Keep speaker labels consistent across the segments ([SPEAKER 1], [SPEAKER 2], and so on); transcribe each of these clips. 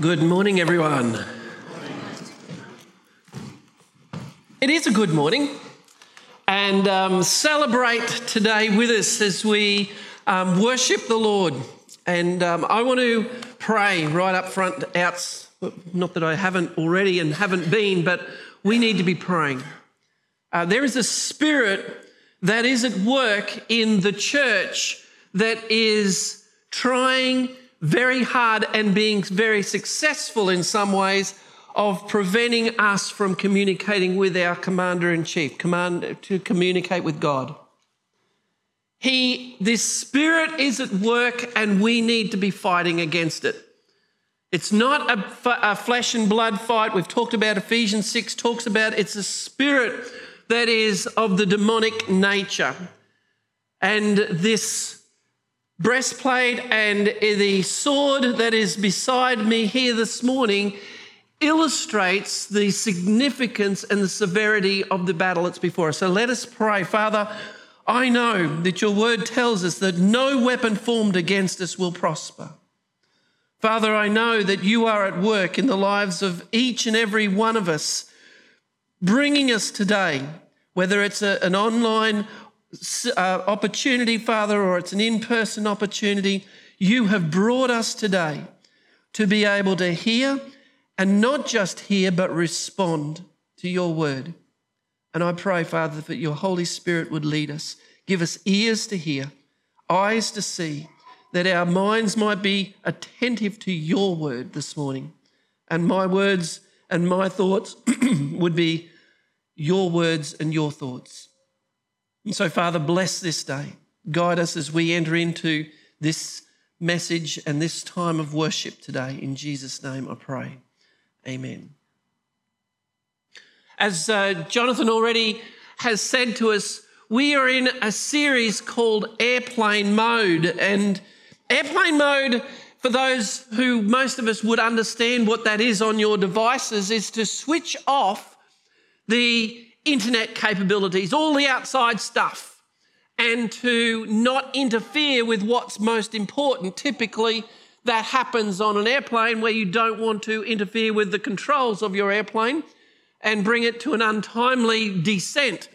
[SPEAKER 1] Good morning, everyone. It is a good morning, and um, celebrate today with us as we um, worship the Lord. And um, I want to pray right up front, out, not that I haven't already and haven't been, but we need to be praying. Uh, there is a spirit that is at work in the church that is trying very hard and being very successful in some ways of preventing us from communicating with our commander in chief, command to communicate with God. He, this spirit is at work and we need to be fighting against it. It's not a, a flesh and blood fight. We've talked about Ephesians 6 talks about it's a spirit that is of the demonic nature. And this breastplate and the sword that is beside me here this morning illustrates the significance and the severity of the battle that's before us. So let us pray. Father, I know that your word tells us that no weapon formed against us will prosper. Father, I know that you are at work in the lives of each and every one of us, bringing us today, whether it's a, an online uh, opportunity, Father, or it's an in person opportunity, you have brought us today to be able to hear and not just hear, but respond to your word. And I pray, Father, that your Holy Spirit would lead us. Give us ears to hear, eyes to see, that our minds might be attentive to your word this morning. And my words and my thoughts would be your words and your thoughts. And so, Father, bless this day. Guide us as we enter into this message and this time of worship today. In Jesus' name I pray. Amen. As uh, Jonathan already has said to us, we are in a series called Airplane Mode. And airplane mode, for those who most of us would understand what that is on your devices, is to switch off the internet capabilities, all the outside stuff, and to not interfere with what's most important. Typically, that happens on an airplane where you don't want to interfere with the controls of your airplane and bring it to an untimely descent.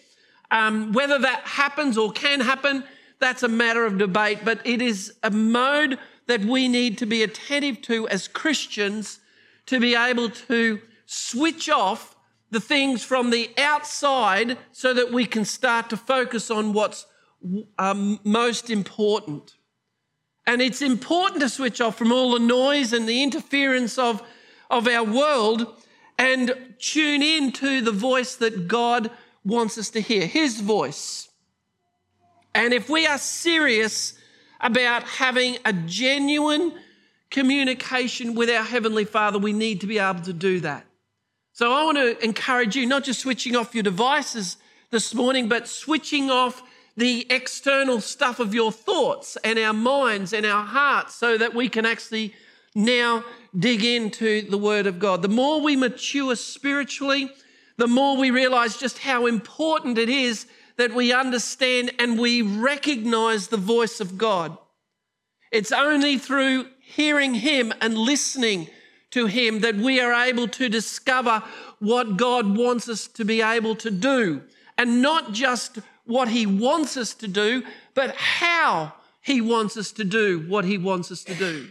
[SPEAKER 1] Um, whether that happens or can happen, that's a matter of debate, but it is a mode that we need to be attentive to as Christians to be able to switch off the things from the outside so that we can start to focus on what's um, most important. And it's important to switch off from all the noise and the interference of, of our world and tune in to the voice that God wants us to hear, His voice. And if we are serious about having a genuine communication with our Heavenly Father, we need to be able to do that. So I want to encourage you, not just switching off your devices this morning, but switching off the external stuff of your thoughts and our minds and our hearts so that we can actually now dig into the Word of God. The more we mature spiritually, the more we realize just how important it is that we understand and we recognize the voice of God. It's only through hearing Him and listening to Him that we are able to discover what God wants us to be able to do. And not just what He wants us to do, but how He wants us to do what He wants us to do.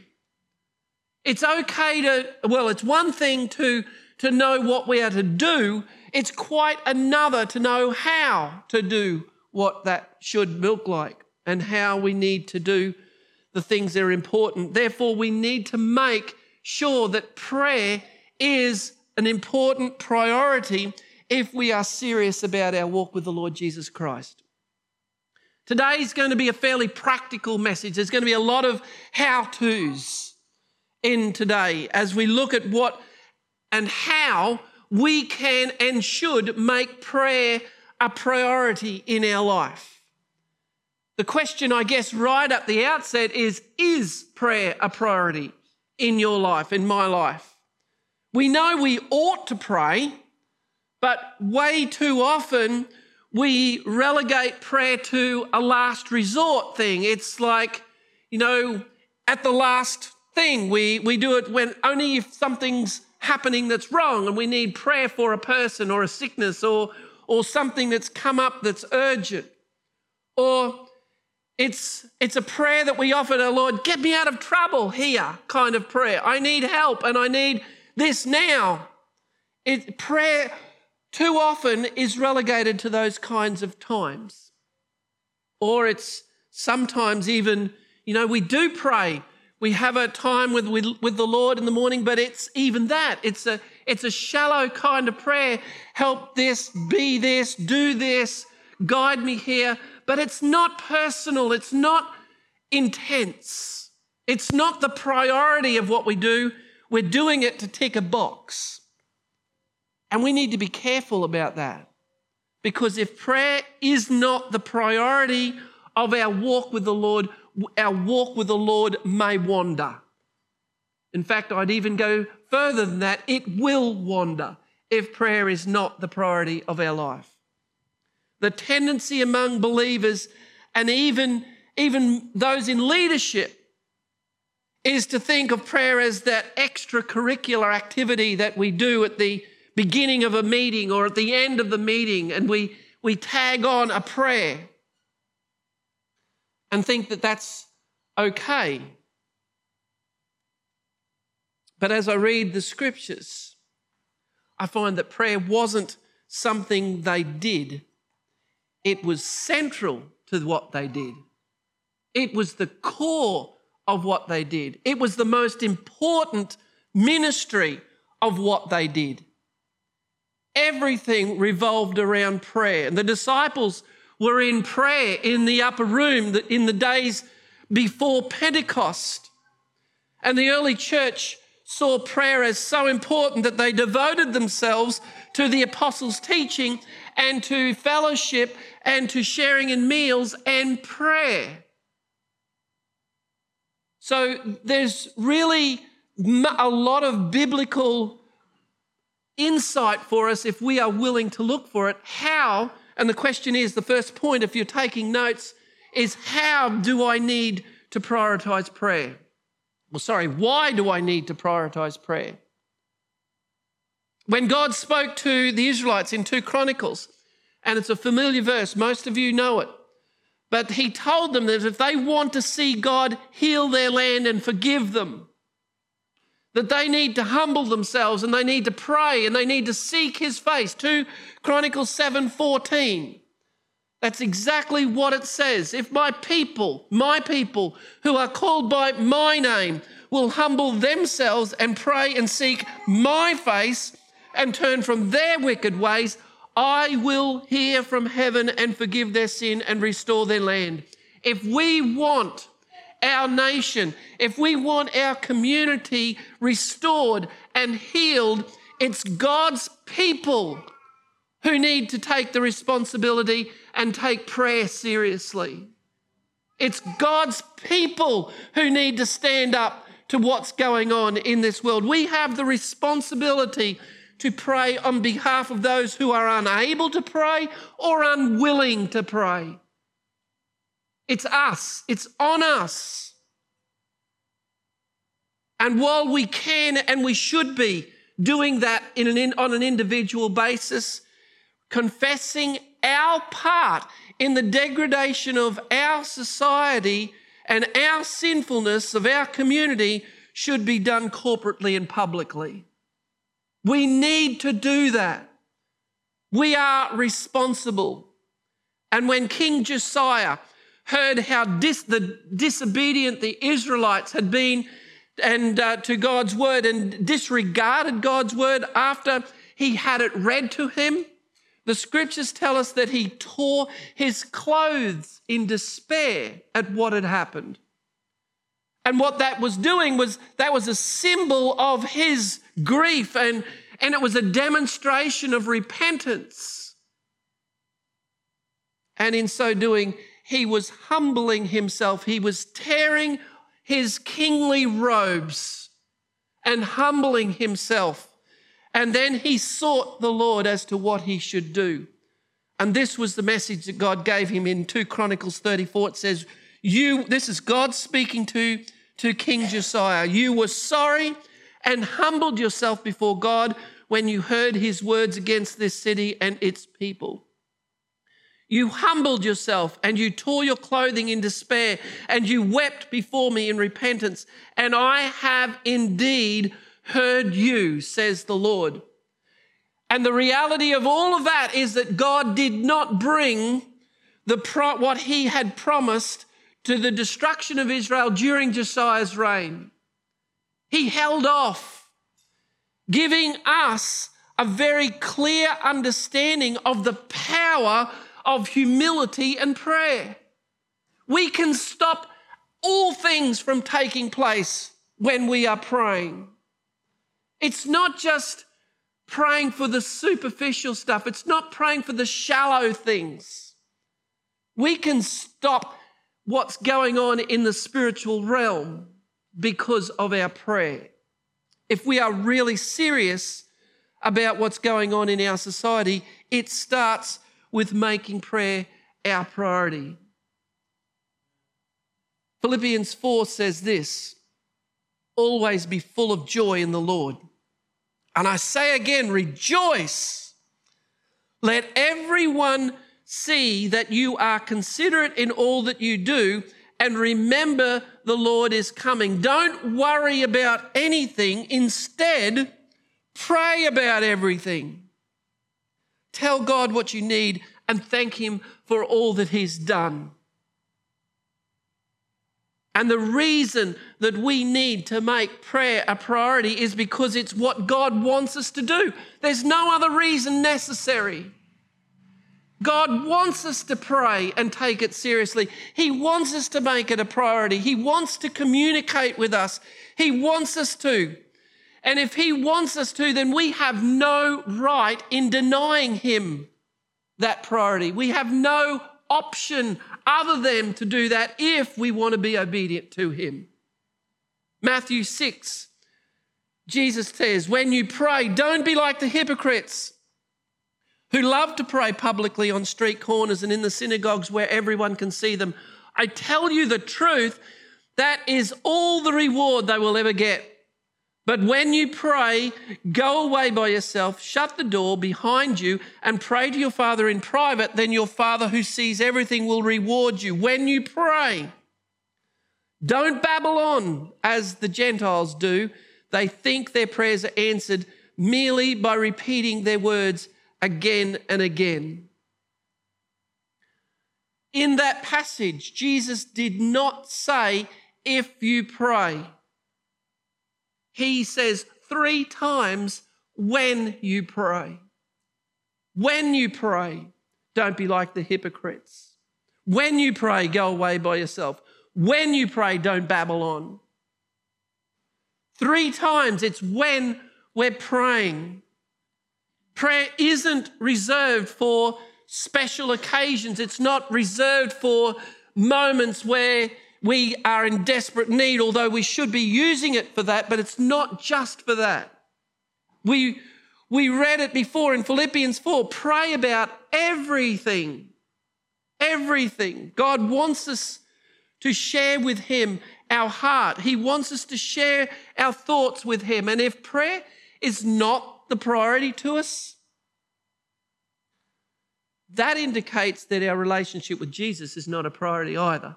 [SPEAKER 1] It's okay to, well, it's one thing to, to know what we are to do, it's quite another to know how to do what that should look like and how we need to do the things that are important. Therefore, we need to make sure that prayer is an important priority if we are serious about our walk with the Lord Jesus Christ. Today is going to be a fairly practical message. There's going to be a lot of how to's in today as we look at what and how we can and should make prayer a priority in our life. The question, I guess, right at the outset is Is prayer a priority? In your life, in my life. We know we ought to pray, but way too often we relegate prayer to a last resort thing. It's like, you know, at the last thing. We, we do it when only if something's happening that's wrong and we need prayer for a person or a sickness or, or something that's come up that's urgent. Or it's, it's a prayer that we offer to Lord, get me out of trouble here kind of prayer. I need help and I need this now. It, prayer too often is relegated to those kinds of times. Or it's sometimes even, you know, we do pray. We have a time with, with, with the Lord in the morning, but it's even that. It's a, it's a shallow kind of prayer. Help this, be this, do this, guide me here. But it's not personal, it's not intense. It's not the priority of what we do. We're doing it to tick a box. And we need to be careful about that. Because if prayer is not the priority of our walk with the Lord, our walk with the Lord may wander. In fact, I'd even go further than that. It will wander if prayer is not the priority of our life. The tendency among believers and even, even those in leadership is to think of prayer as that extracurricular activity that we do at the beginning of a meeting or at the end of the meeting and we, we tag on a prayer and think that that's okay. But as I read the scriptures, I find that prayer wasn't something they did, it was central to what they did. It was the core of what they did, it was the most important ministry of what they did. Everything revolved around prayer. And the disciples were in prayer in the upper room in the days before Pentecost. And the early church saw prayer as so important that they devoted themselves to the apostles' teaching and to fellowship and to sharing in meals and prayer. So there's really a lot of biblical insight for us if we are willing to look for it. How, and the question is the first point, if you're taking notes, is how do I need to prioritize prayer? Well, sorry, why do I need to prioritize prayer? When God spoke to the Israelites in 2 Chronicles, and it's a familiar verse, most of you know it. But he told them that if they want to see God heal their land and forgive them, that they need to humble themselves and they need to pray and they need to seek his face. 2 Chronicles 7:14. That's exactly what it says. If my people, my people who are called by my name will humble themselves and pray and seek my face and turn from their wicked ways, I will hear from heaven and forgive their sin and restore their land. If we want our nation, if we want our community restored and healed, it's God's people who need to take the responsibility and take prayer seriously. It's God's people who need to stand up to what's going on in this world. We have the responsibility to pray on behalf of those who are unable to pray or unwilling to pray. It's us, it's on us. And while we can and we should be doing that an, on an individual basis, confessing our part in the degradation of our society and our sinfulness of our community should be done corporately and publicly. We need to do that. We are responsible. And when King Josiah heard how dis- the disobedient the Israelites had been and uh, to God's word and disregarded God's word after he had it read to him, the scriptures tell us that he tore his clothes in despair at what had happened. And what that was doing was that was a symbol of his grief and, and it was a demonstration of repentance. And in so doing, he was humbling himself. He was tearing his kingly robes and humbling himself. And then he sought the Lord as to what he should do. And this was the message that God gave him in 2 Chronicles 34. It says, You, this is God speaking to to King Josiah. You were sorry and humbled yourself before God when you heard his words against this city and its people. You humbled yourself and you tore your clothing in despair and you wept before me in repentance. And I have indeed heard you, says the Lord. And the reality of all of that is that God did not bring the pro- what he had promised to the destruction of Israel during Josiah's reign. He held off, giving us a very clear understanding of the power of humility and prayer. We can stop all things from taking place when we are praying. It's not just praying for the superficial stuff, it's not praying for the shallow things. We can stop what's going on in the spiritual realm because of our prayer. If we are really serious about what's going on in our society, it starts with making prayer our priority. Philippians 4 says this always be full of joy in the Lord. And I say again, rejoice. Let everyone see that you are considerate in all that you do and remember the Lord is coming. Don't worry about anything. Instead, pray about everything. Tell God what you need and thank Him for all that He's done. And the reason that we need to make prayer a priority is because it's what God wants us to do. There's no other reason necessary. God wants us to pray and take it seriously. He wants us to make it a priority. He wants to communicate with us. He wants us to. And if He wants us to, then we have no right in denying Him that priority. We have no option other than to do that if we want to be obedient to Him. Matthew 6, Jesus says, When you pray, don't be like the hypocrites who love to pray publicly on street corners and in the synagogues where everyone can see them. I tell you the truth, that is all the reward they will ever get. But when you pray, go away by yourself, shut the door behind you, and pray to your Father in private. Then your Father who sees everything will reward you. When you pray, don't babble on as the Gentiles do. They think their prayers are answered merely by repeating their words again and again. In that passage, Jesus did not say, if you pray he says three times when you pray. When you pray, don't be like the hypocrites. When you pray, go away by yourself. When you pray, don't babble on. Three times it's when we're praying. Prayer isn't reserved for special occasions, it's not reserved for moments where we are in desperate need, although we should be using it for that, but it's not just for that. We, we read it before in Philippians 4 pray about everything. Everything. God wants us to share with Him our heart. He wants us to share our thoughts with Him. And if prayer is not the priority to us, that indicates that our relationship with Jesus is not a priority either.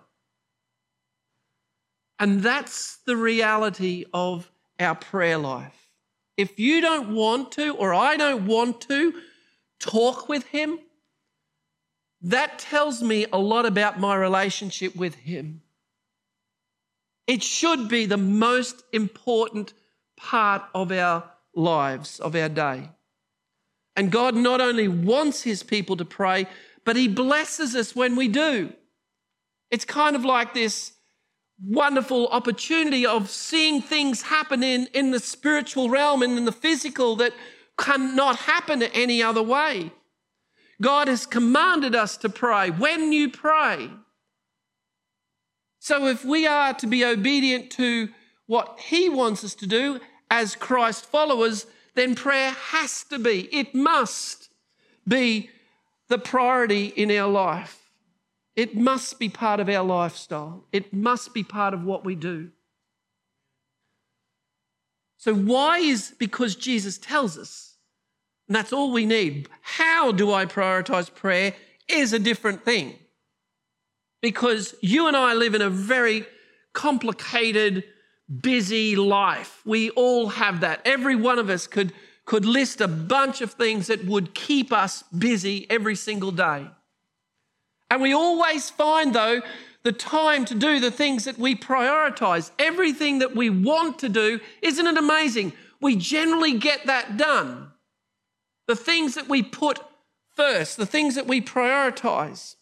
[SPEAKER 1] And that's the reality of our prayer life. If you don't want to, or I don't want to, talk with Him, that tells me a lot about my relationship with Him. It should be the most important part of our lives, of our day. And God not only wants His people to pray, but He blesses us when we do. It's kind of like this wonderful opportunity of seeing things happen in, in the spiritual realm and in the physical that cannot happen any other way. God has commanded us to pray when you pray. So, if we are to be obedient to what He wants us to do as Christ followers, then prayer has to be, it must be the priority in our life. It must be part of our lifestyle. It must be part of what we do. So, why is because Jesus tells us, and that's all we need. How do I prioritize prayer is a different thing. Because you and I live in a very complicated, busy life. We all have that. Every one of us could, could list a bunch of things that would keep us busy every single day. And we always find, though, the time to do the things that we prioritize. Everything that we want to do, isn't it amazing? We generally get that done. The things that we put first, the things that we prioritize.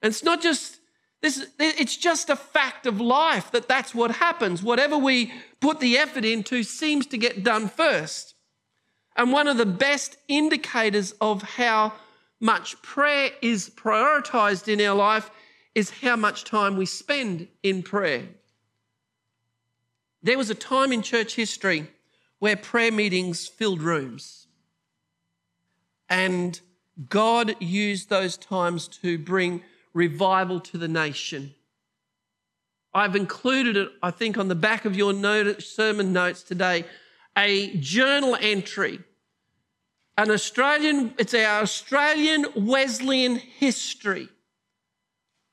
[SPEAKER 1] And it's not just this, it's just a fact of life that that's what happens. Whatever we put the effort into seems to get done first. And one of the best indicators of how much prayer is prioritized in our life is how much time we spend in prayer. There was a time in church history where prayer meetings filled rooms. And God used those times to bring revival to the nation. I've included it, I think, on the back of your sermon notes today, a journal entry. An Australian, it's our Australian Wesleyan history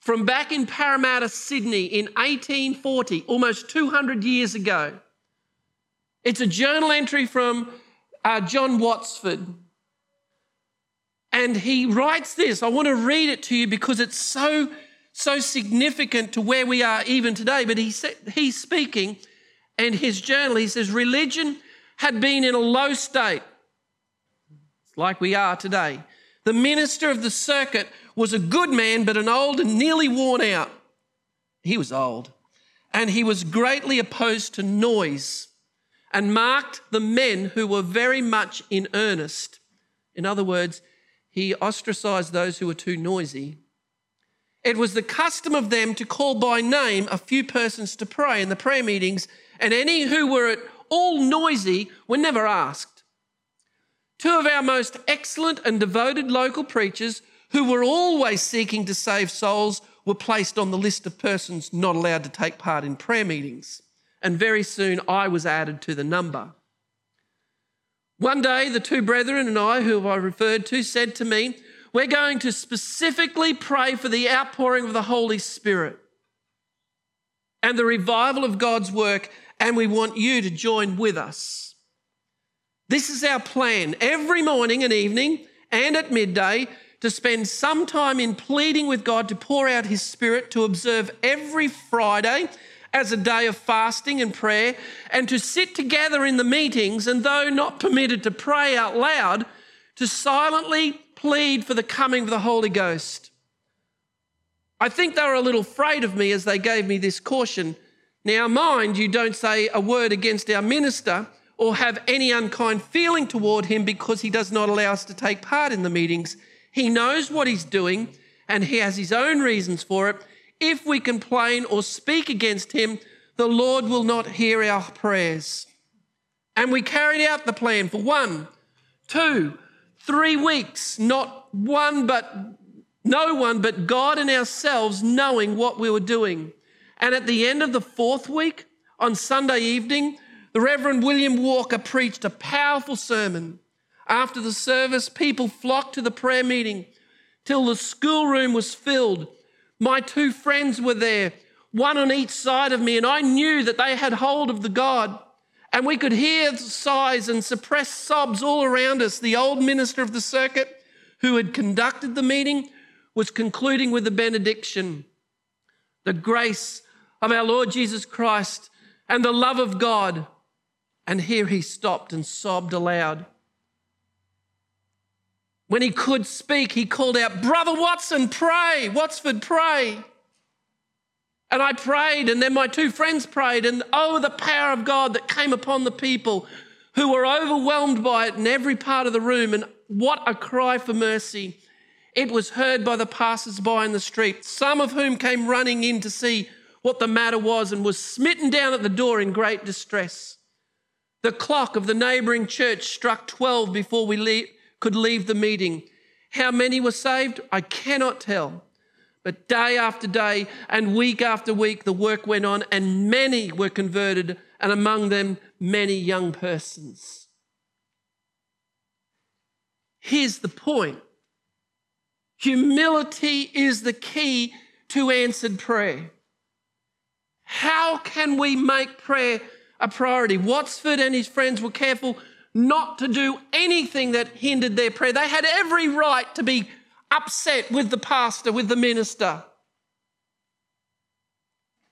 [SPEAKER 1] from back in Parramatta, Sydney in 1840, almost 200 years ago. It's a journal entry from uh, John Watsford. And he writes this. I want to read it to you because it's so, so significant to where we are even today. But he said, he's speaking, and his journal, he says, religion had been in a low state, like we are today. The minister of the circuit was a good man, but an old and nearly worn out. He was old. And he was greatly opposed to noise and marked the men who were very much in earnest. In other words, he ostracized those who were too noisy. It was the custom of them to call by name a few persons to pray in the prayer meetings, and any who were at all noisy were never asked. Two of our most excellent and devoted local preachers who were always seeking to save souls, were placed on the list of persons not allowed to take part in prayer meetings. And very soon I was added to the number. One day, the two brethren and I, who I referred to, said to me, We're going to specifically pray for the outpouring of the Holy Spirit and the revival of God's work, and we want you to join with us. This is our plan. Every morning and evening and at midday, to spend some time in pleading with God to pour out His Spirit, to observe every Friday as a day of fasting and prayer, and to sit together in the meetings, and though not permitted to pray out loud, to silently plead for the coming of the Holy Ghost. I think they were a little afraid of me as they gave me this caution. Now, mind you, don't say a word against our minister or have any unkind feeling toward him because he does not allow us to take part in the meetings. He knows what he's doing and he has his own reasons for it. If we complain or speak against him, the Lord will not hear our prayers. And we carried out the plan for one, two, three weeks, not one but no one but God and ourselves knowing what we were doing. And at the end of the fourth week, on Sunday evening, the Reverend William Walker preached a powerful sermon. After the service, people flocked to the prayer meeting till the schoolroom was filled. My two friends were there, one on each side of me, and I knew that they had hold of the God. And we could hear sighs and suppressed sobs all around us. The old minister of the circuit, who had conducted the meeting, was concluding with the benediction. The grace of our Lord Jesus Christ and the love of God. And here he stopped and sobbed aloud. When he could speak, he called out, Brother Watson, pray. Watsford, pray. And I prayed, and then my two friends prayed, and oh, the power of God that came upon the people who were overwhelmed by it in every part of the room. And what a cry for mercy. It was heard by the passers by in the street, some of whom came running in to see what the matter was and was smitten down at the door in great distress. The clock of the neighboring church struck 12 before we could leave the meeting. How many were saved? I cannot tell. But day after day and week after week, the work went on, and many were converted, and among them, many young persons. Here's the point humility is the key to answered prayer. How can we make prayer a priority? Watsford and his friends were careful not to do anything that hindered their prayer. They had every right to be upset with the pastor, with the minister.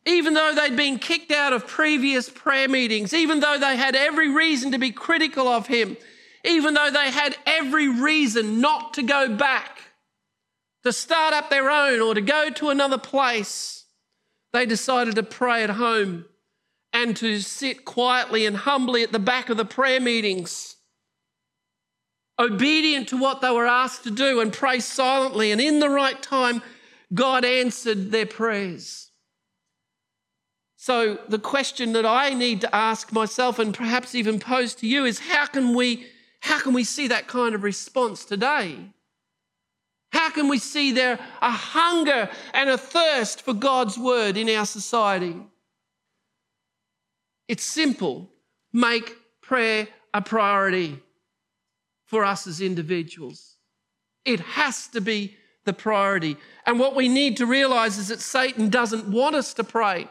[SPEAKER 1] Even though they'd been kicked out of previous prayer meetings, even though they had every reason to be critical of him, even though they had every reason not to go back, to start up their own or to go to another place, they decided to pray at home and to sit quietly and humbly at the back of the prayer meetings, obedient to what they were asked to do and pray silently. And in the right time, God answered their prayers. So, the question that I need to ask myself and perhaps even pose to you is how can we, how can we see that kind of response today? How can we see there a hunger and a thirst for God's word in our society? It's simple. Make prayer a priority for us as individuals. It has to be the priority. And what we need to realize is that Satan doesn't want us to pray.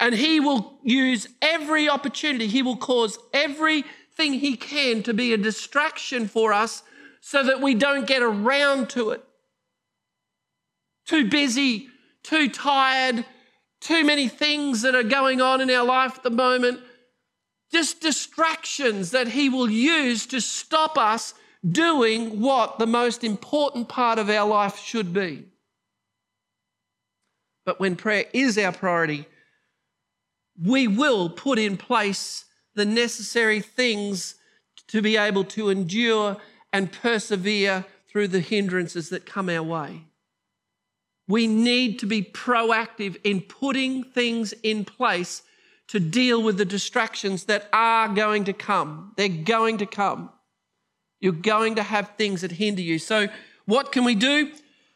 [SPEAKER 1] And he will use every opportunity, he will cause everything he can to be a distraction for us so that we don't get around to it. Too busy, too tired, too many things that are going on in our life at the moment. Just distractions that He will use to stop us doing what the most important part of our life should be. But when prayer is our priority, we will put in place the necessary things to be able to endure and persevere through the hindrances that come our way. We need to be proactive in putting things in place to deal with the distractions that are going to come. They're going to come. You're going to have things that hinder you. So, what can we do?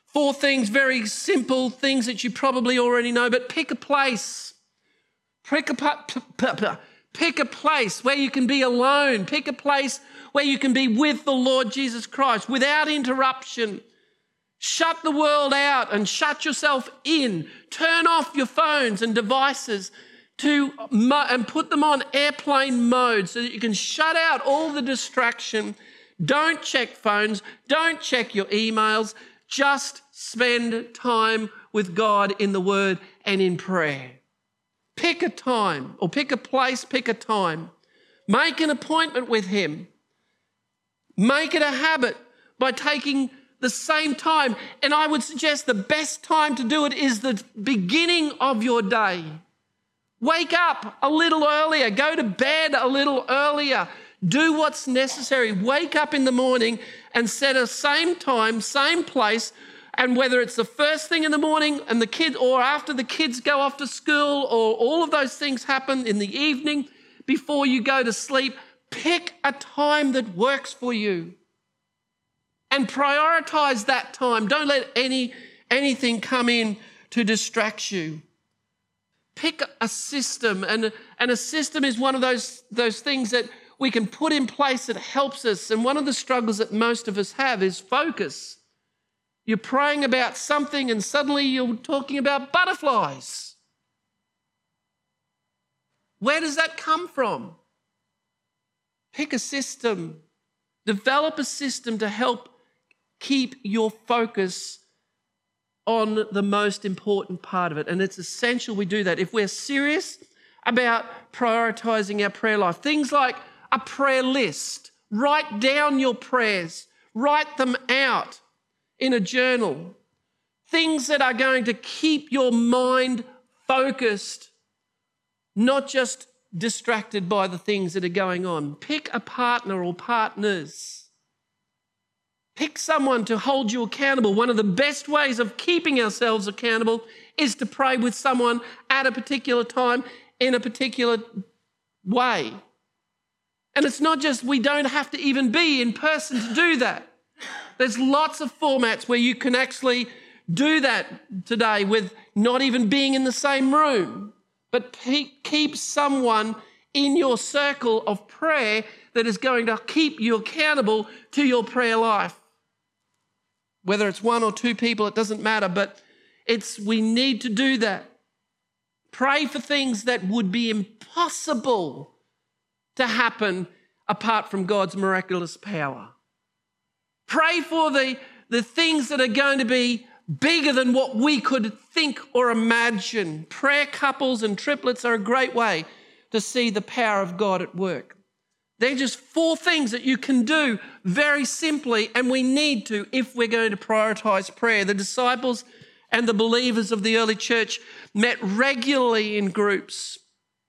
[SPEAKER 1] Four things, very simple things that you probably already know, but pick a place. Pick a, pick a place where you can be alone. Pick a place where you can be with the Lord Jesus Christ without interruption. Shut the world out and shut yourself in. Turn off your phones and devices to and put them on airplane mode so that you can shut out all the distraction. Don't check phones, don't check your emails. Just spend time with God in the word and in prayer. Pick a time or pick a place, pick a time. Make an appointment with him. Make it a habit by taking the same time. And I would suggest the best time to do it is the beginning of your day. Wake up a little earlier, go to bed a little earlier. Do what's necessary. Wake up in the morning and set a same time, same place. And whether it's the first thing in the morning and the kid, or after the kids go off to school, or all of those things happen in the evening before you go to sleep, Pick a time that works for you and prioritize that time. Don't let any, anything come in to distract you. Pick a system, and, and a system is one of those, those things that we can put in place that helps us. And one of the struggles that most of us have is focus. You're praying about something, and suddenly you're talking about butterflies. Where does that come from? Pick a system, develop a system to help keep your focus on the most important part of it. And it's essential we do that. If we're serious about prioritizing our prayer life, things like a prayer list, write down your prayers, write them out in a journal. Things that are going to keep your mind focused, not just distracted by the things that are going on. Pick a partner or partners. Pick someone to hold you accountable. One of the best ways of keeping ourselves accountable is to pray with someone at a particular time in a particular way. And it's not just we don't have to even be in person to do that. There's lots of formats where you can actually do that today with not even being in the same room but keep someone in your circle of prayer that is going to keep you accountable to your prayer life. Whether it's one or two people, it doesn't matter, but it's we need to do that. Pray for things that would be impossible to happen apart from God's miraculous power. Pray for the, the things that are going to be bigger than what we could think or imagine. Prayer couples and triplets are a great way to see the power of God at work. They're just four things that you can do very simply, and we need to if we're going to prioritize prayer. The disciples and the believers of the early church met regularly in groups.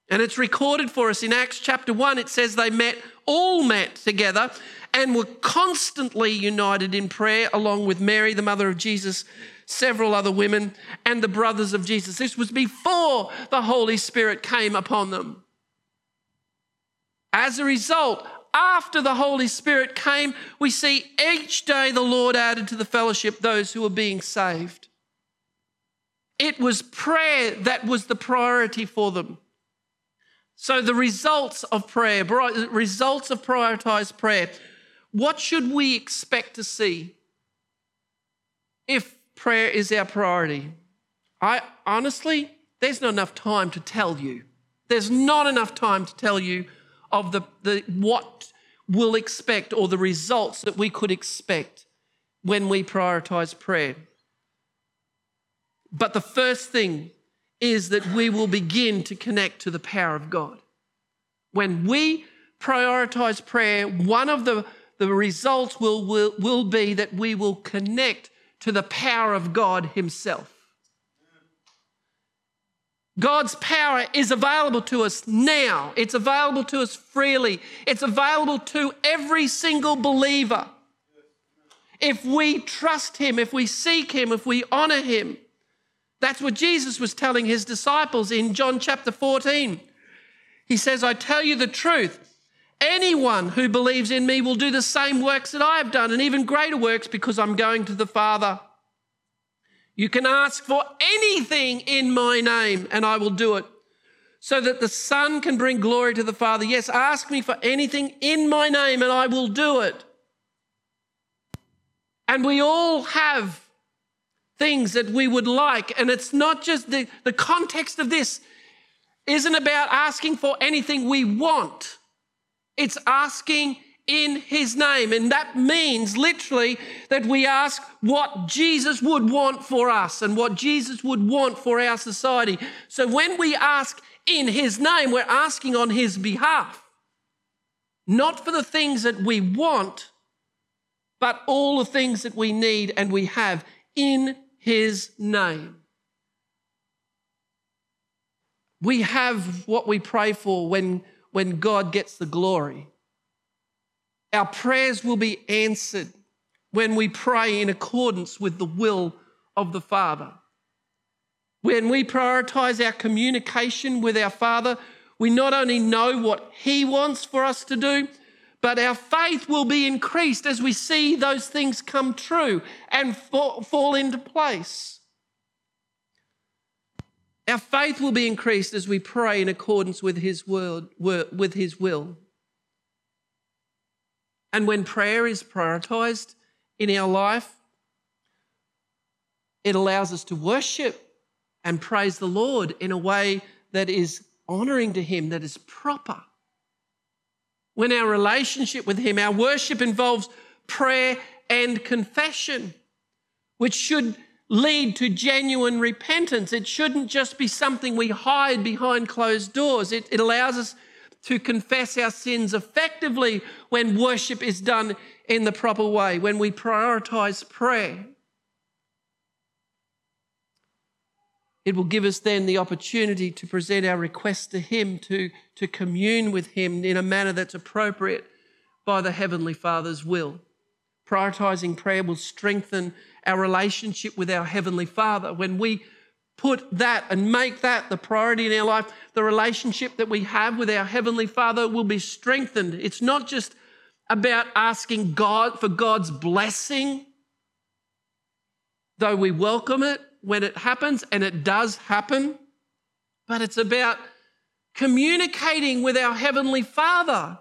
[SPEAKER 1] And it's recorded for us in Acts chapter 1. It says they met, all met together, and were constantly united in prayer, along with Mary, the mother of Jesus, several other women, and the brothers of Jesus. This was before the Holy Spirit came upon them. As a result, after the Holy Spirit came, we see each day the Lord added to the fellowship those who were being saved. It was prayer that was the priority for them. So, the results of prayer, results of prioritized prayer, what should we expect to see if prayer is our priority? I honestly, there's not enough time to tell you. There's not enough time to tell you of the, the what we'll expect or the results that we could expect when we prioritize prayer. But the first thing is that we will begin to connect to the power of God. When we prioritize prayer, one of the, the results will, will, will be that we will connect to the power of God Himself. God's power is available to us now. It's available to us freely. It's available to every single believer. If we trust Him, if we seek Him, if we honor Him. That's what Jesus was telling His disciples in John chapter 14. He says, I tell you the truth. Anyone who believes in me will do the same works that I have done and even greater works because I'm going to the Father. You can ask for anything in my name, and I will do it, so that the Son can bring glory to the Father. Yes, ask me for anything in my name, and I will do it. And we all have things that we would like, and it's not just the, the context of this isn't about asking for anything we want. It's asking in his name. And that means literally that we ask what Jesus would want for us and what Jesus would want for our society. So when we ask in his name, we're asking on his behalf, not for the things that we want, but all the things that we need and we have in his name. We have what we pray for when, when God gets the glory. Our prayers will be answered when we pray in accordance with the will of the Father. When we prioritize our communication with our Father, we not only know what He wants for us to do, but our faith will be increased as we see those things come true and fall into place. Our faith will be increased as we pray in accordance with His word, with His will. And when prayer is prioritized in our life, it allows us to worship and praise the Lord in a way that is honoring to Him, that is proper. When our relationship with Him, our worship involves prayer and confession, which should lead to genuine repentance. It shouldn't just be something we hide behind closed doors. It, it allows us to confess our sins effectively when worship is done in the proper way, when we prioritize prayer. It will give us then the opportunity to present our requests to Him, to, to commune with Him in a manner that's appropriate by the Heavenly Father's will. Prioritizing prayer will strengthen our relationship with our Heavenly Father. When we put that and make that the priority in our life, the relationship that we have with our Heavenly Father will be strengthened. It's not just about asking God for God's blessing, though we welcome it when it happens, and it does happen, but it's about communicating with our Heavenly Father.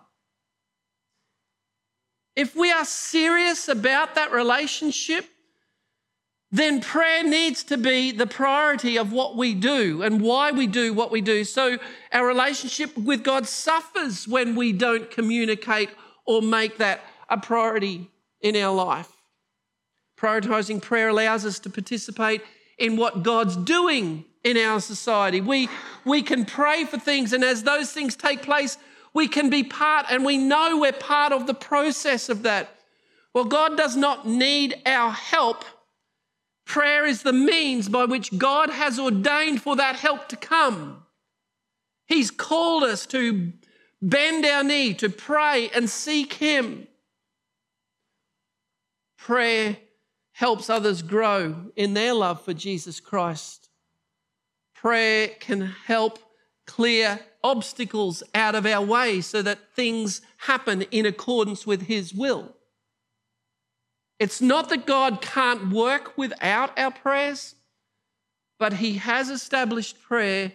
[SPEAKER 1] If we are serious about that relationship, then prayer needs to be the priority of what we do and why we do what we do. So our relationship with God suffers when we don't communicate or make that a priority in our life. Prioritizing prayer allows us to participate in what God's doing in our society. We, we can pray for things, and as those things take place, we can be part, and we know we're part of the process of that. Well, God does not need our help Prayer is the means by which God has ordained for that help to come. He's called us to bend our knee, to pray and seek Him. Prayer helps others grow in their love for Jesus Christ. Prayer can help clear obstacles out of our way so that things happen in accordance with His will. It's not that God can't work without our prayers, but He has established prayer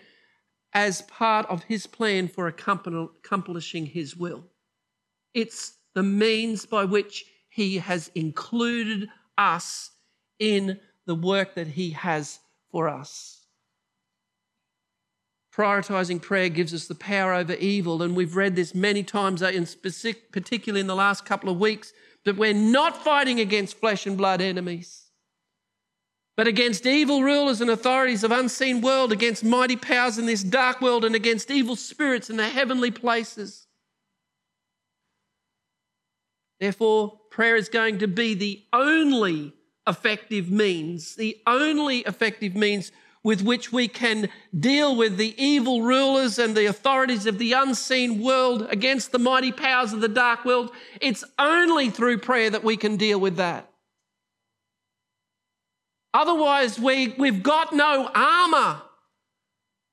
[SPEAKER 1] as part of His plan for accomplishing His will. It's the means by which He has included us in the work that He has for us. Prioritizing prayer gives us the power over evil, and we've read this many times, uh, in specific, particularly in the last couple of weeks that we're not fighting against flesh and blood enemies, but against evil rulers and authorities of unseen world, against mighty powers in this dark world, and against evil spirits in the heavenly places. Therefore, prayer is going to be the only effective means, the only effective means with which we can deal with the evil rulers and the authorities of the unseen world against the mighty powers of the dark world. It's only through prayer that we can deal with that. Otherwise, we, we've got no armor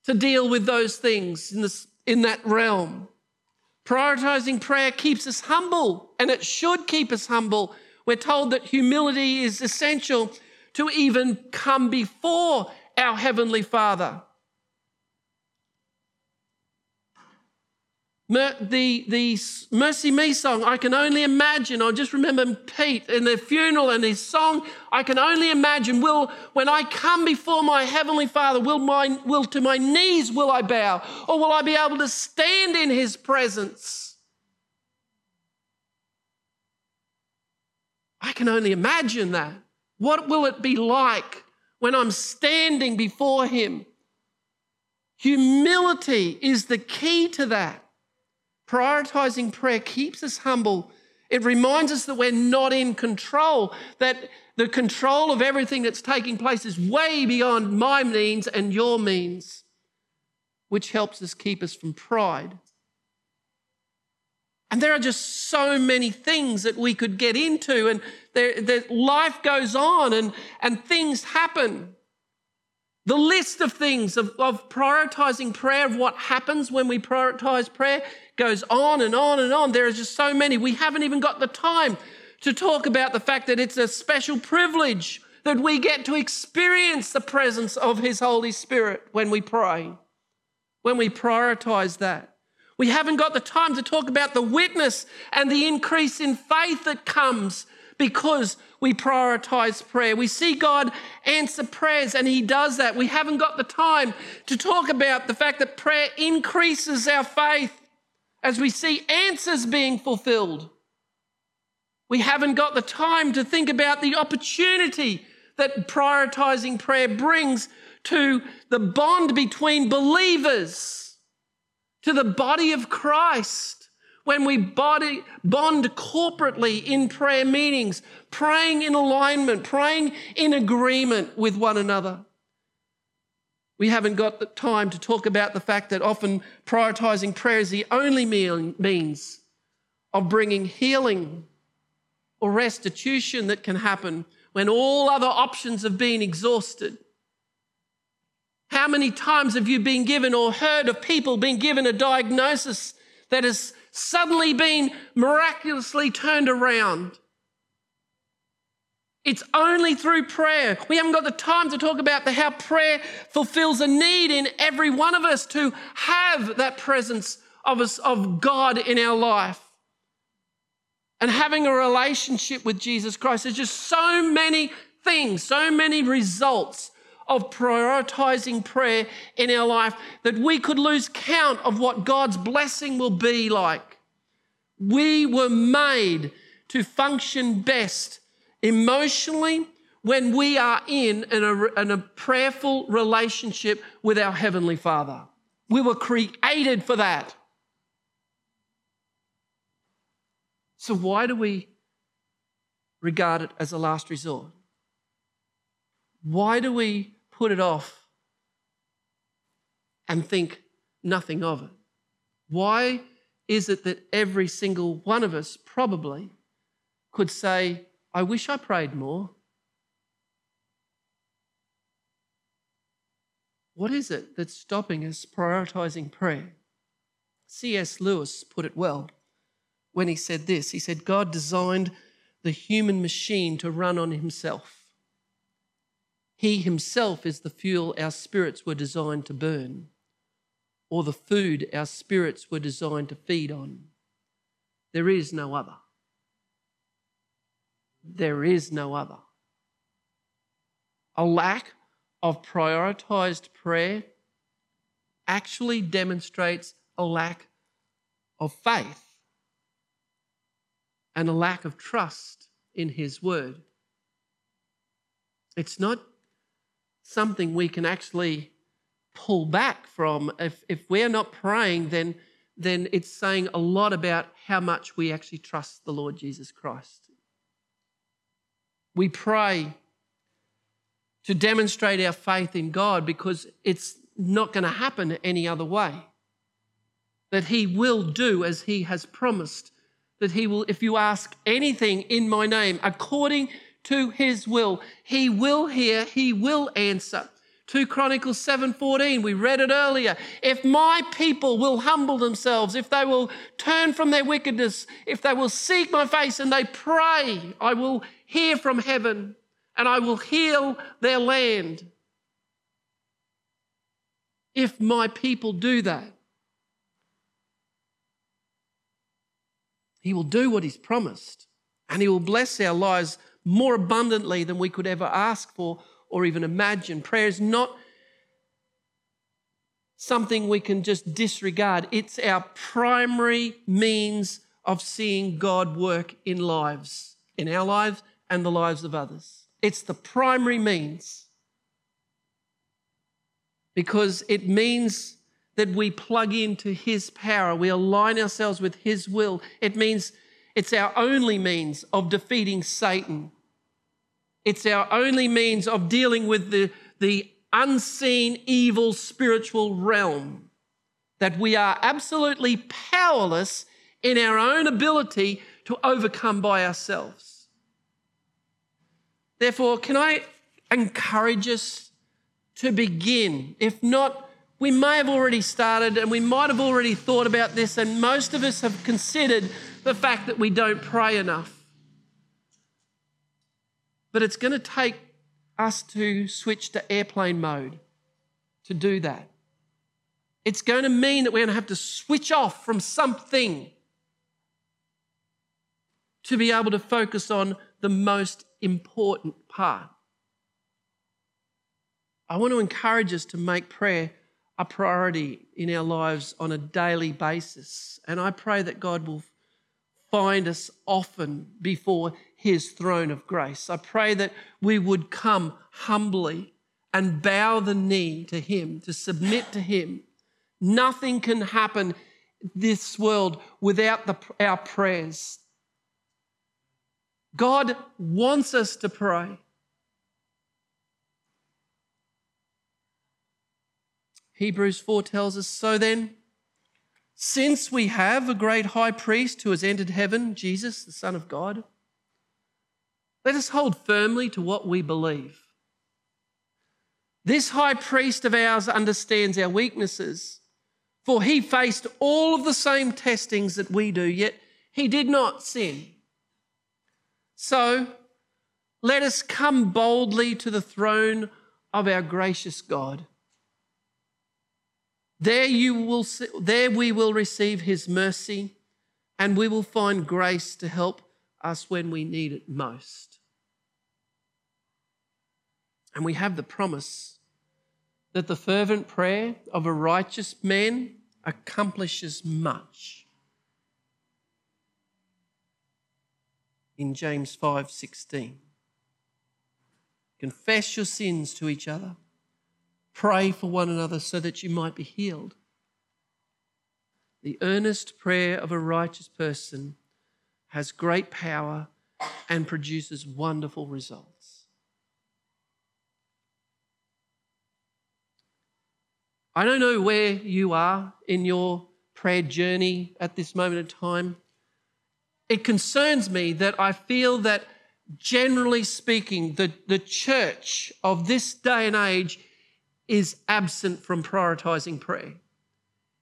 [SPEAKER 1] to deal with those things in, this, in that realm. Prioritizing prayer keeps us humble, and it should keep us humble. We're told that humility is essential to even come before our Heavenly Father. The, the MercyMe song, I can only imagine. I just remember Pete in the funeral and his song, I can only imagine. Will, when I come before my Heavenly Father, will, my, will to my knees will I bow? Or will I be able to stand in His presence? I can only imagine that. What will it be like when I'm standing before Him. Humility is the key to that. Prioritizing prayer keeps us humble. It reminds us that we're not in control, that the control of everything that's taking place is way beyond my means and your means, which helps us keep us from pride. And there are just so many things that we could get into, and there, there, life goes on and, and things happen. The list of things of, of prioritizing prayer, of what happens when we prioritize prayer, goes on and on and on. There are just so many. We haven't even got the time to talk about the fact that it's a special privilege that we get to experience the presence of His Holy Spirit when we pray, when we prioritize that. We haven't got the time to talk about the witness and the increase in faith that comes because we prioritize prayer. We see God answer prayers and He does that. We haven't got the time to talk about the fact that prayer increases our faith as we see answers being fulfilled. We haven't got the time to think about the opportunity that prioritizing prayer brings to the bond between believers to the body of Christ when we body, bond corporately in prayer meetings, praying in alignment, praying in agreement with one another. We haven't got the time to talk about the fact that often prioritizing prayer is the only means of bringing healing or restitution that can happen when all other options have been exhausted. How many times have you been given or heard of people being given a diagnosis that has suddenly been miraculously turned around? It's only through prayer. We haven't got the time to talk about the, how prayer fulfills a need in every one of us to have that presence of us of God in our life. And having a relationship with Jesus Christ. There's just so many things, so many results of prioritizing prayer in our life that we could lose count of what God's blessing will be like. We were made to function best emotionally when we are in an, a prayerful relationship with our Heavenly Father. We were created for that. So, why do we regard it as a last resort? Why do we put it off and think nothing of it? Why is it that every single one of us probably could say, I wish I prayed more? What is it that's stopping us prioritizing prayer? C.S. Lewis put it well when he said this. He said, God designed the human machine to run on himself. He himself is the fuel our spirits were designed to burn, or the food our spirits were designed to feed on. There is no other. There is no other. A lack of prioritized prayer actually demonstrates a lack of faith and a lack of trust in His Word. It's not something we can actually pull back from. If, if we're not praying, then, then it's saying a lot about how much we actually trust the Lord Jesus Christ. We pray to demonstrate our faith in God because it's not going to happen any other way. That He will do as He has promised. That He will, if you ask anything in my name, according to his will. He will hear, he will answer. 2 Chronicles 7:14 we read it earlier if my people will humble themselves if they will turn from their wickedness if they will seek my face and they pray I will hear from heaven and I will heal their land if my people do that he will do what he's promised and he will bless our lives more abundantly than we could ever ask for or even imagine. Prayer is not something we can just disregard, it's our primary means of seeing God work in lives, in our lives and the lives of others. It's the primary means because it means that we plug into His power, we align ourselves with His will. It means it's our only means of defeating Satan. It's our only means of dealing with the, the unseen evil spiritual realm. That we are absolutely powerless in our own ability to overcome by ourselves. Therefore, can I encourage us to begin? If not, we may have already started and we might have already thought about this, and most of us have considered the fact that we don't pray enough. But it's going to take us to switch to airplane mode to do that. It's going to mean that we're going to have to switch off from something to be able to focus on the most important part. I want to encourage us to make prayer a priority in our lives on a daily basis. And I pray that God will find us often before his throne of grace. I pray that we would come humbly and bow the knee to him, to submit to him. Nothing can happen this world without the, our prayers. God wants us to pray. Hebrews 4 tells us so then, since we have a great high priest who has entered heaven, Jesus, the Son of God, let us hold firmly to what we believe. This high priest of ours understands our weaknesses, for he faced all of the same testings that we do, yet he did not sin. So let us come boldly to the throne of our gracious God. There you will there we will receive his mercy and we will find grace to help us when we need it most. And we have the promise that the fervent prayer of a righteous man accomplishes much. In James 5:16. Confess your sins to each other. Pray for one another so that you might be healed. The earnest prayer of a righteous person has great power and produces wonderful results. I don't know where you are in your prayer journey at this moment in time. It concerns me that I feel that generally speaking, the, the church of this day and age is absent from prioritizing prayer.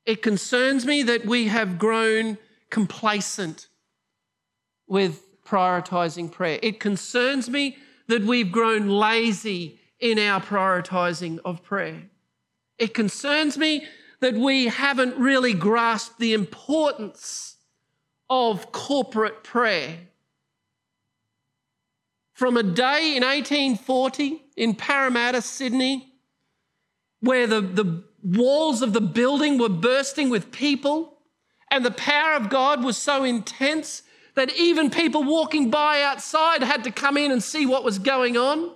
[SPEAKER 1] It concerns me that we have grown complacent with prioritizing prayer. It concerns me that we've grown lazy in our prioritizing of prayer. It concerns me that we haven't really grasped the importance of corporate prayer from a day in 1840 in Parramatta, Sydney, where the, the walls of the building were bursting with people, and the power of God was so intense that even people walking by outside had to come in and see what was going on.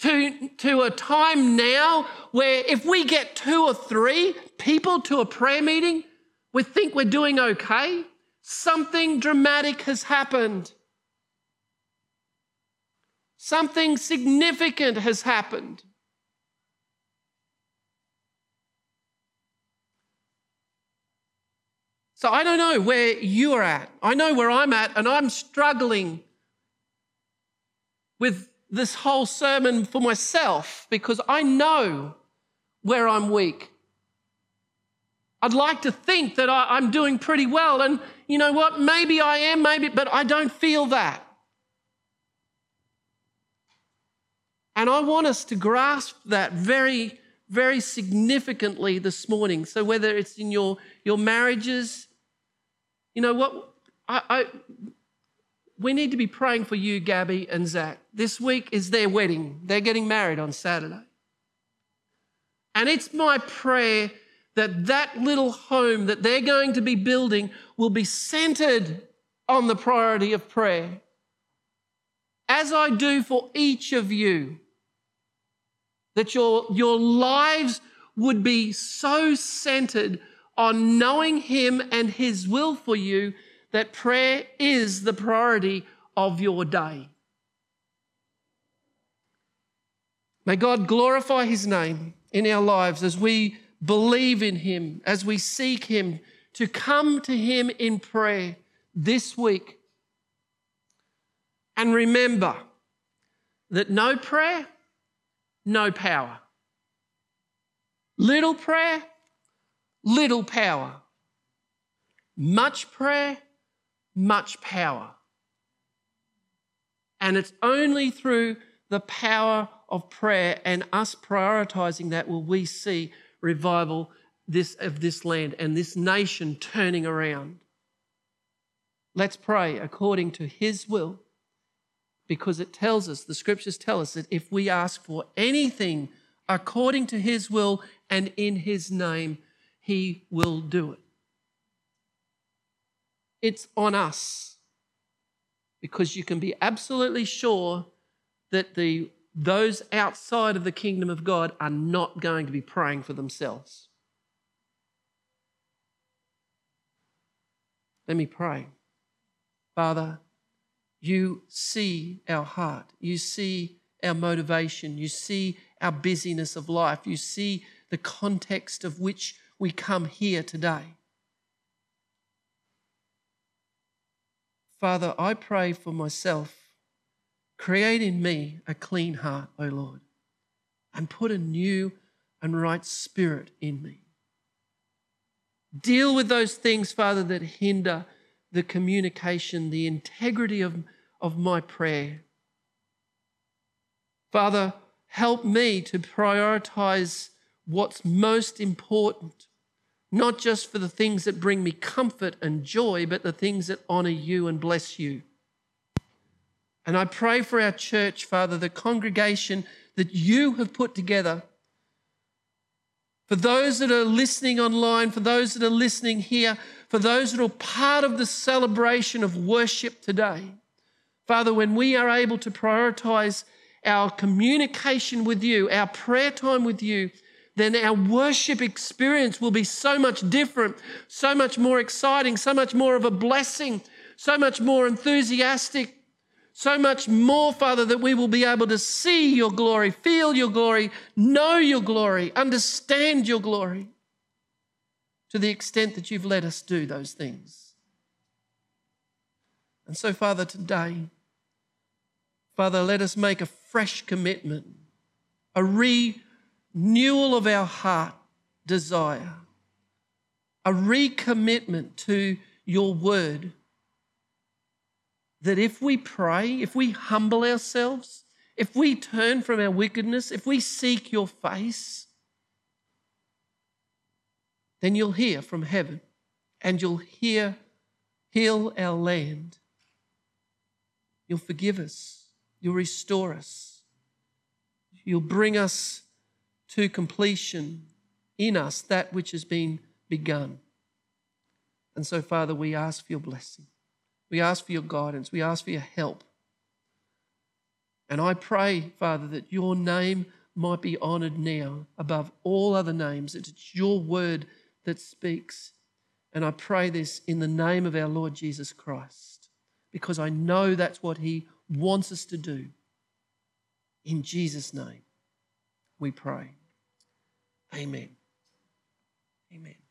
[SPEAKER 1] To, to a time now where if we get two or three people to a prayer meeting, we think we're doing okay. Something dramatic has happened. Something significant has happened. So I don't know where you are at. I know where I'm at, and I'm struggling with this whole sermon for myself because I know where I'm weak. I'd like to think that I, am doing pretty well, and you know what? Maybe I am, maybe, but I don't feel that. And I want us to grasp that very, very significantly this morning. So, whether it's in your, your marriages, you know what? I, I, we need to be praying for you, Gabby and Zach. This week is their wedding, they're getting married on Saturday. And it's my prayer that that little home that they're going to be building will be centered on the priority of prayer. As I do for each of you, that your, your lives would be so centered on knowing Him and His will for you that prayer is the priority of your day. May God glorify His name in our lives as we believe in Him, as we seek Him to come to Him in prayer this week. And remember that no prayer no power. Little prayer, little power. Much prayer, much power. And it's only through the power of prayer and us prioritizing that will we see revival this, of this land and this nation turning around. Let's pray according to His will because it tells us, the scriptures tell us that if we ask for anything according to his will and in his name, he will do it. It's on us because you can be absolutely sure that the those outside of the kingdom of God are not going to be praying for themselves. Let me pray. Father, you see our heart. You see our motivation. You see our busyness of life. You see the context of which we come here today. Father, I pray for myself. Create in me a clean heart, O Lord, and put a new and right spirit in me. Deal with those things, Father, that hinder the communication, the integrity of, of my prayer Father, help me to prioritize what's most important, not just for the things that bring me comfort and joy, but the things that honor you and bless you. And I pray for our church, Father, the congregation that you have put together. For those that are listening online, for those that are listening here, for those that are part of the celebration of worship today. Father, when we are able to prioritize our communication with you, our prayer time with you, then our worship experience will be so much different, so much more exciting, so much more of a blessing, so much more enthusiastic, so much more, Father, that we will be able to see your glory, feel your glory, know your glory, understand your glory to the extent that you've let us do those things. And so, Father, today, Father, let us make a fresh commitment, a renewal of our heart desire, a recommitment to your word. That if we pray, if we humble ourselves, if we turn from our wickedness, if we seek your face, then you'll hear from heaven and you'll hear, heal our land. You'll forgive us. You'll restore us. You'll bring us to completion in us that which has been begun. And so, Father, we ask for your blessing. We ask for your guidance. We ask for your help. And I pray, Father, that your name might be honored now above all other names. That it's your word that speaks. And I pray this in the name of our Lord Jesus Christ, because I know that's what he wants us to do. In Jesus' name, we pray. Amen. Amen.